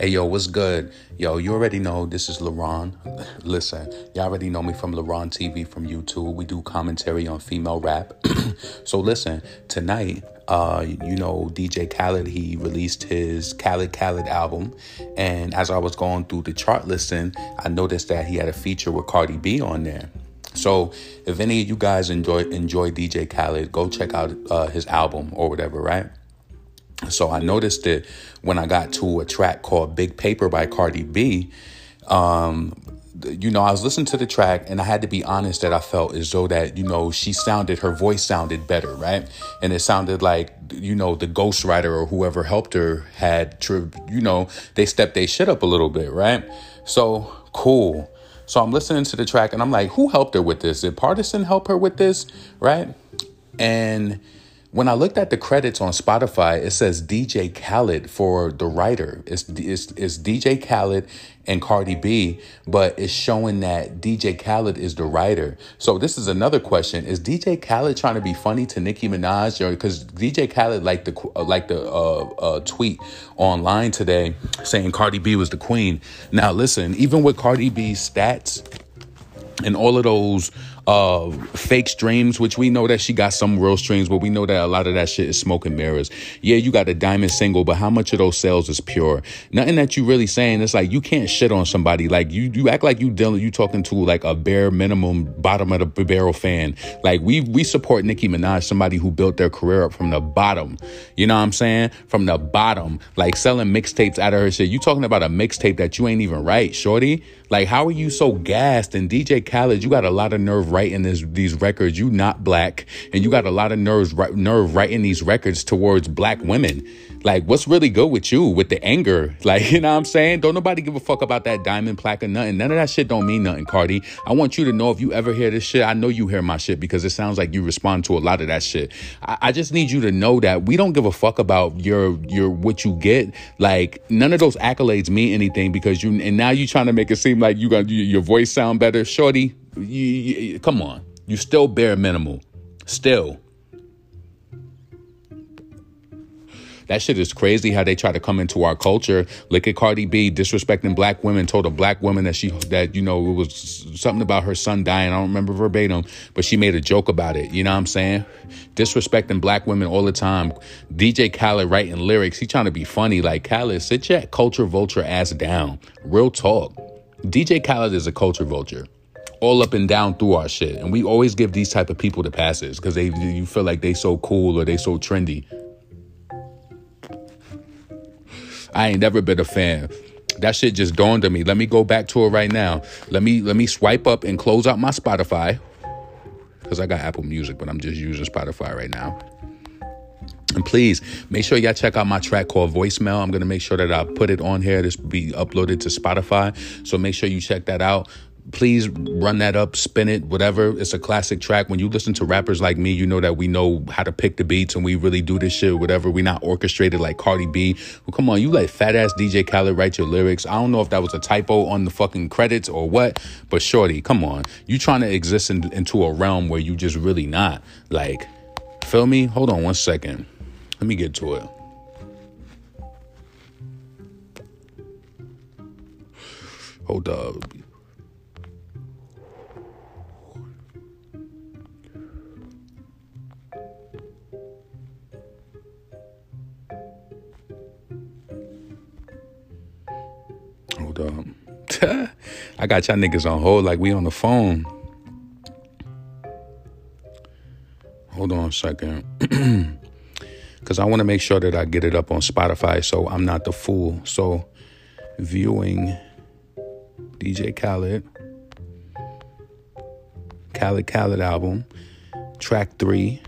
Hey yo, what's good? Yo, you already know this is LaRon. Listen, y'all already know me from LaRon TV from YouTube. We do commentary on female rap. so listen, tonight, uh, you know, DJ Khaled, he released his Khaled Khaled album. And as I was going through the chart listing, I noticed that he had a feature with Cardi B on there. So if any of you guys enjoy enjoy DJ Khaled, go check out uh, his album or whatever, right? So I noticed it when I got to a track called Big Paper by Cardi B. Um, you know, I was listening to the track and I had to be honest that I felt as though that, you know, she sounded, her voice sounded better, right? And it sounded like, you know, the ghostwriter or whoever helped her had, you know, they stepped their shit up a little bit, right? So cool. So I'm listening to the track and I'm like, who helped her with this? Did Pardison help her with this? Right? And when I looked at the credits on Spotify, it says DJ Khaled for the writer. It's, it's, it's DJ Khaled and Cardi B, but it's showing that DJ Khaled is the writer. So this is another question: Is DJ Khaled trying to be funny to Nicki Minaj? Because DJ Khaled liked the like the uh, uh, tweet online today saying Cardi B was the queen. Now listen, even with Cardi B's stats and all of those uh, fake streams, which we know that she got some real streams, but we know that a lot of that shit is smoke and mirrors. Yeah, you got a diamond single, but how much of those sales is pure? Nothing that you really saying. It's like you can't shit on somebody. Like you, you act like you dealing, you talking to like a bare minimum bottom of the barrel fan. Like we we support Nicki Minaj, somebody who built their career up from the bottom. You know what I'm saying? From the bottom, like selling mixtapes out of her shit. You talking about a mixtape that you ain't even write, shorty? Like how are you so gassed? And DJ Khaled, you got a lot of nerve writing this, these records. You not black, and you got a lot of nerves nerve writing these records towards black women. Like, what's really good with you with the anger? Like, you know what I'm saying? Don't nobody give a fuck about that diamond plaque or nothing. None of that shit don't mean nothing, Cardi. I want you to know if you ever hear this shit, I know you hear my shit because it sounds like you respond to a lot of that shit. I, I just need you to know that we don't give a fuck about your your what you get. Like, none of those accolades mean anything because you and now you trying to make it seem like you got your voice sound better, shorty. You, you, come on, you still bare minimal, still. That shit is crazy how they try to come into our culture. Look at Cardi B disrespecting black women, told a black woman that she that you know it was something about her son dying. I don't remember verbatim, but she made a joke about it. You know what I'm saying? Disrespecting black women all the time. DJ Khaled writing lyrics. He trying to be funny. Like Khaled, sit your culture vulture ass down. Real talk. DJ Khaled is a culture vulture all up and down through our shit. And we always give these type of people the passes because they you feel like they so cool or they so trendy. I ain't never been a fan. That shit just dawned on me. Let me go back to it right now. Let me let me swipe up and close out my Spotify. Cause I got Apple Music, but I'm just using Spotify right now. And please make sure y'all check out my track called Voicemail. I'm gonna make sure that I put it on here. This will be uploaded to Spotify. So make sure you check that out please run that up, spin it, whatever. It's a classic track. When you listen to rappers like me, you know that we know how to pick the beats and we really do this shit, whatever. we not orchestrated like Cardi B. Well, come on, you like fat ass DJ Khaled write your lyrics. I don't know if that was a typo on the fucking credits or what, but shorty, come on. You trying to exist in, into a realm where you just really not. Like, feel me? Hold on one second. Let me get to it. Hold up. Up. I got y'all niggas on hold like we on the phone. Hold on a second. Because I want to make sure that I get it up on Spotify so I'm not the fool. So, viewing DJ Khaled, Khaled Khaled album, track three.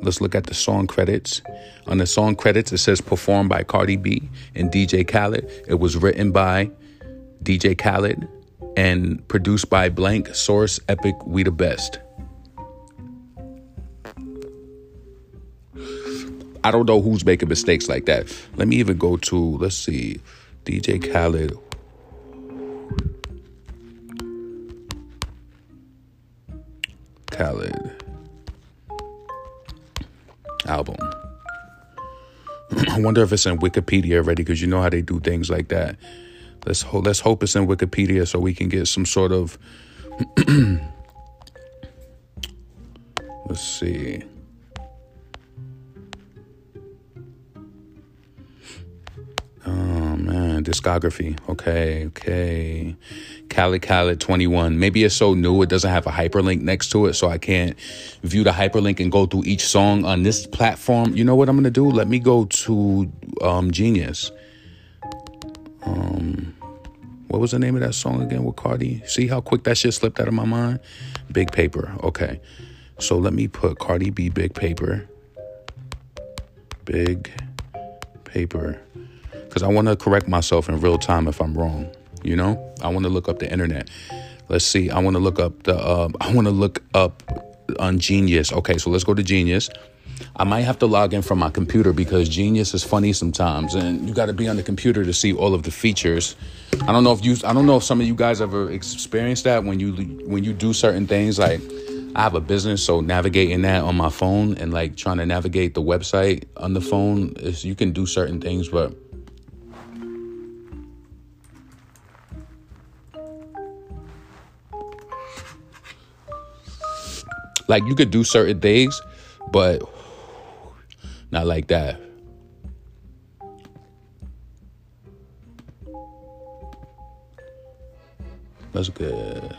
Let's look at the song credits. On the song credits, it says performed by Cardi B and DJ Khaled. It was written by DJ Khaled, and produced by Blank Source Epic We the Best. I don't know who's making mistakes like that. Let me even go to, let's see, DJ Khaled. Khaled album. I wonder if it's in Wikipedia already because you know how they do things like that. Let's ho- let's hope it's in Wikipedia so we can get some sort of. let's see. Oh man, discography. Okay, okay. Khaled Khaled 21. Maybe it's so new it doesn't have a hyperlink next to it, so I can't view the hyperlink and go through each song on this platform. You know what I'm gonna do? Let me go to um, Genius. Um, what was the name of that song again with Cardi? See how quick that shit slipped out of my mind? Big Paper. Okay, so let me put Cardi B Big Paper. Big Paper because I want to correct myself in real time if I'm wrong. You know, I want to look up the internet. Let's see. I want to look up the. Uh, I want to look up on Genius. Okay, so let's go to Genius. I might have to log in from my computer because Genius is funny sometimes, and you got to be on the computer to see all of the features. I don't know if you. I don't know if some of you guys ever experienced that when you when you do certain things like. I have a business, so navigating that on my phone and like trying to navigate the website on the phone is you can do certain things, but Like you could do certain things, but not like that. That's good.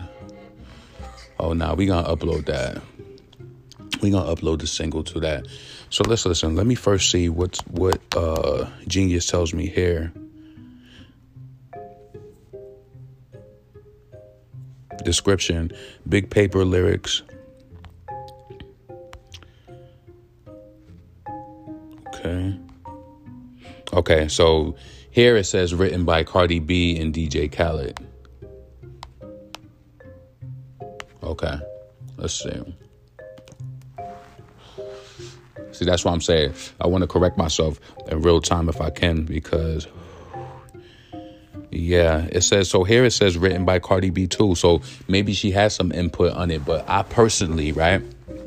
Oh, now nah, we gonna upload that. We gonna upload the single to that. So let's listen. Let me first see what's what uh Genius tells me here. Description: Big paper lyrics, Okay. Okay, so here it says written by Cardi B and DJ Khaled. Okay, let's see. See, that's what I'm saying. I want to correct myself in real time if I can because, yeah, it says so. Here it says written by Cardi B too. So maybe she has some input on it. But I personally, right,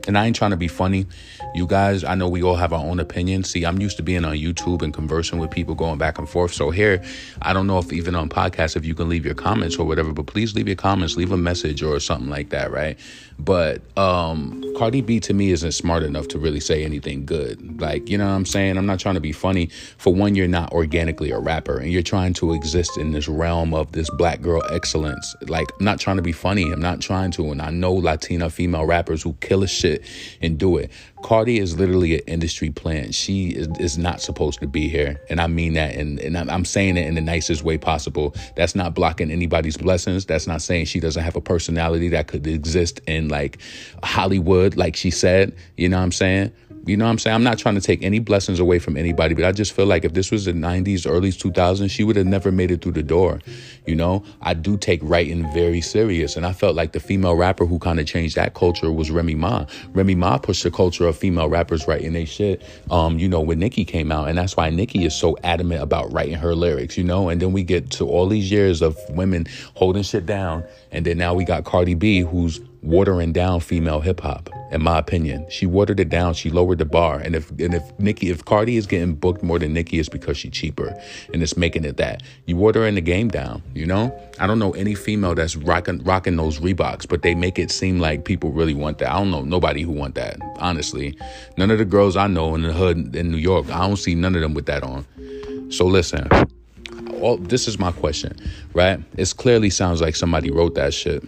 and I ain't trying to be funny. You guys, I know we all have our own opinions. See, I'm used to being on YouTube and conversing with people going back and forth. So here, I don't know if even on podcasts, if you can leave your comments or whatever, but please leave your comments, leave a message or something like that, right? But um Cardi B to me isn't smart enough to really say anything good. Like, you know what I'm saying? I'm not trying to be funny. For one, you're not organically a rapper and you're trying to exist in this realm of this black girl excellence. Like, I'm not trying to be funny. I'm not trying to. And I know Latina female rappers who kill a shit and do it. Cardi is literally an industry plant. She is, is not supposed to be here. And I mean that. And, and I'm saying it in the nicest way possible. That's not blocking anybody's blessings. That's not saying she doesn't have a personality that could exist in like Hollywood, like she said. You know what I'm saying? You know what I'm saying? I'm not trying to take any blessings away from anybody, but I just feel like if this was the 90s, early 2000s, she would have never made it through the door. You know, I do take writing very serious. And I felt like the female rapper who kind of changed that culture was Remy Ma. Remy Ma pushed the culture of female rappers writing their shit, um, you know, when Nicki came out. And that's why Nicki is so adamant about writing her lyrics, you know? And then we get to all these years of women holding shit down. And then now we got Cardi B, who's watering down female hip hop, in my opinion. She watered it down. She lowered the bar. And if and if Nicki, if Cardi is getting booked more than Nicki, it's because she's cheaper, and it's making it that you watering the game down. You know, I don't know any female that's rocking rocking those Reeboks, but they make it seem like people really want that. I don't know nobody who want that. Honestly, none of the girls I know in the hood in New York, I don't see none of them with that on. So listen. All, this is my question, right? It clearly sounds like somebody wrote that shit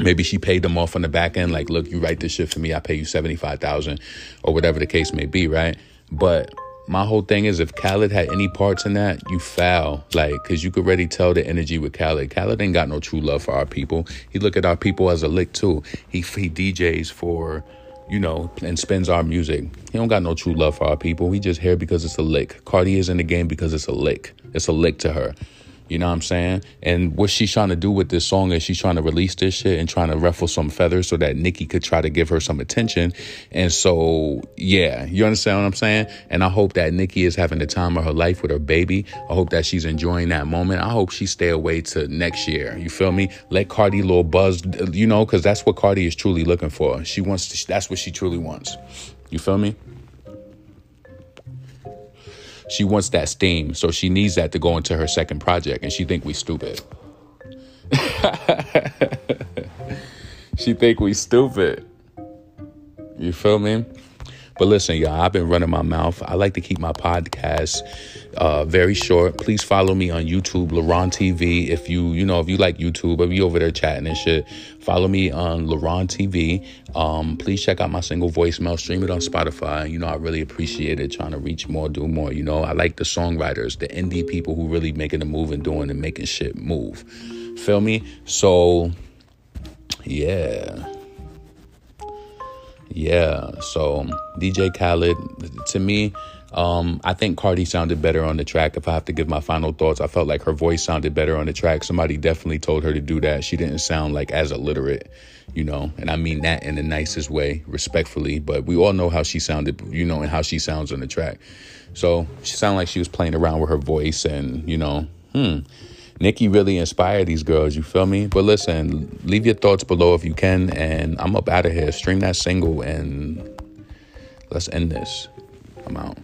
maybe she paid them off on the back end like look you write this shit for me i pay you 75000 or whatever the case may be right but my whole thing is if Khaled had any parts in that, you foul. Like, cause you could already tell the energy with Khaled. Khaled ain't got no true love for our people. He look at our people as a lick too. He he DJs for, you know, and spins our music. He don't got no true love for our people. He just here because it's a lick. Cardi is in the game because it's a lick. It's a lick to her. You know what I'm saying? And what she's trying to do with this song is she's trying to release this shit and trying to ruffle some feathers so that Nicki could try to give her some attention. And so, yeah, you understand what I'm saying? And I hope that Nicki is having the time of her life with her baby. I hope that she's enjoying that moment. I hope she stay away to next year. You feel me? Let Cardi little buzz, you know, because that's what Cardi is truly looking for. She wants to, that's what she truly wants. You feel me? She wants that steam, so she needs that to go into her second project, and she think we stupid. she think we stupid. You feel me? But listen, y'all, I've been running my mouth. I like to keep my podcast uh, very short. Please follow me on YouTube, LaRon TV. If you, you know, if you like YouTube, if you over there chatting and shit, follow me on LaRon TV. Um, please check out my single voicemail, stream it on Spotify. You know, I really appreciate it. Trying to reach more, do more. You know, I like the songwriters, the indie people who really making a move and doing and making shit move. Feel me? So, yeah. Yeah, so DJ Khaled, to me, um, I think Cardi sounded better on the track. If I have to give my final thoughts, I felt like her voice sounded better on the track. Somebody definitely told her to do that. She didn't sound like as illiterate, you know, and I mean that in the nicest way, respectfully. But we all know how she sounded, you know, and how she sounds on the track. So she sounded like she was playing around with her voice, and you know, hmm. Nicki really inspired these girls, you feel me? But listen, leave your thoughts below if you can, and I'm up out of here. Stream that single and let's end this. I'm out.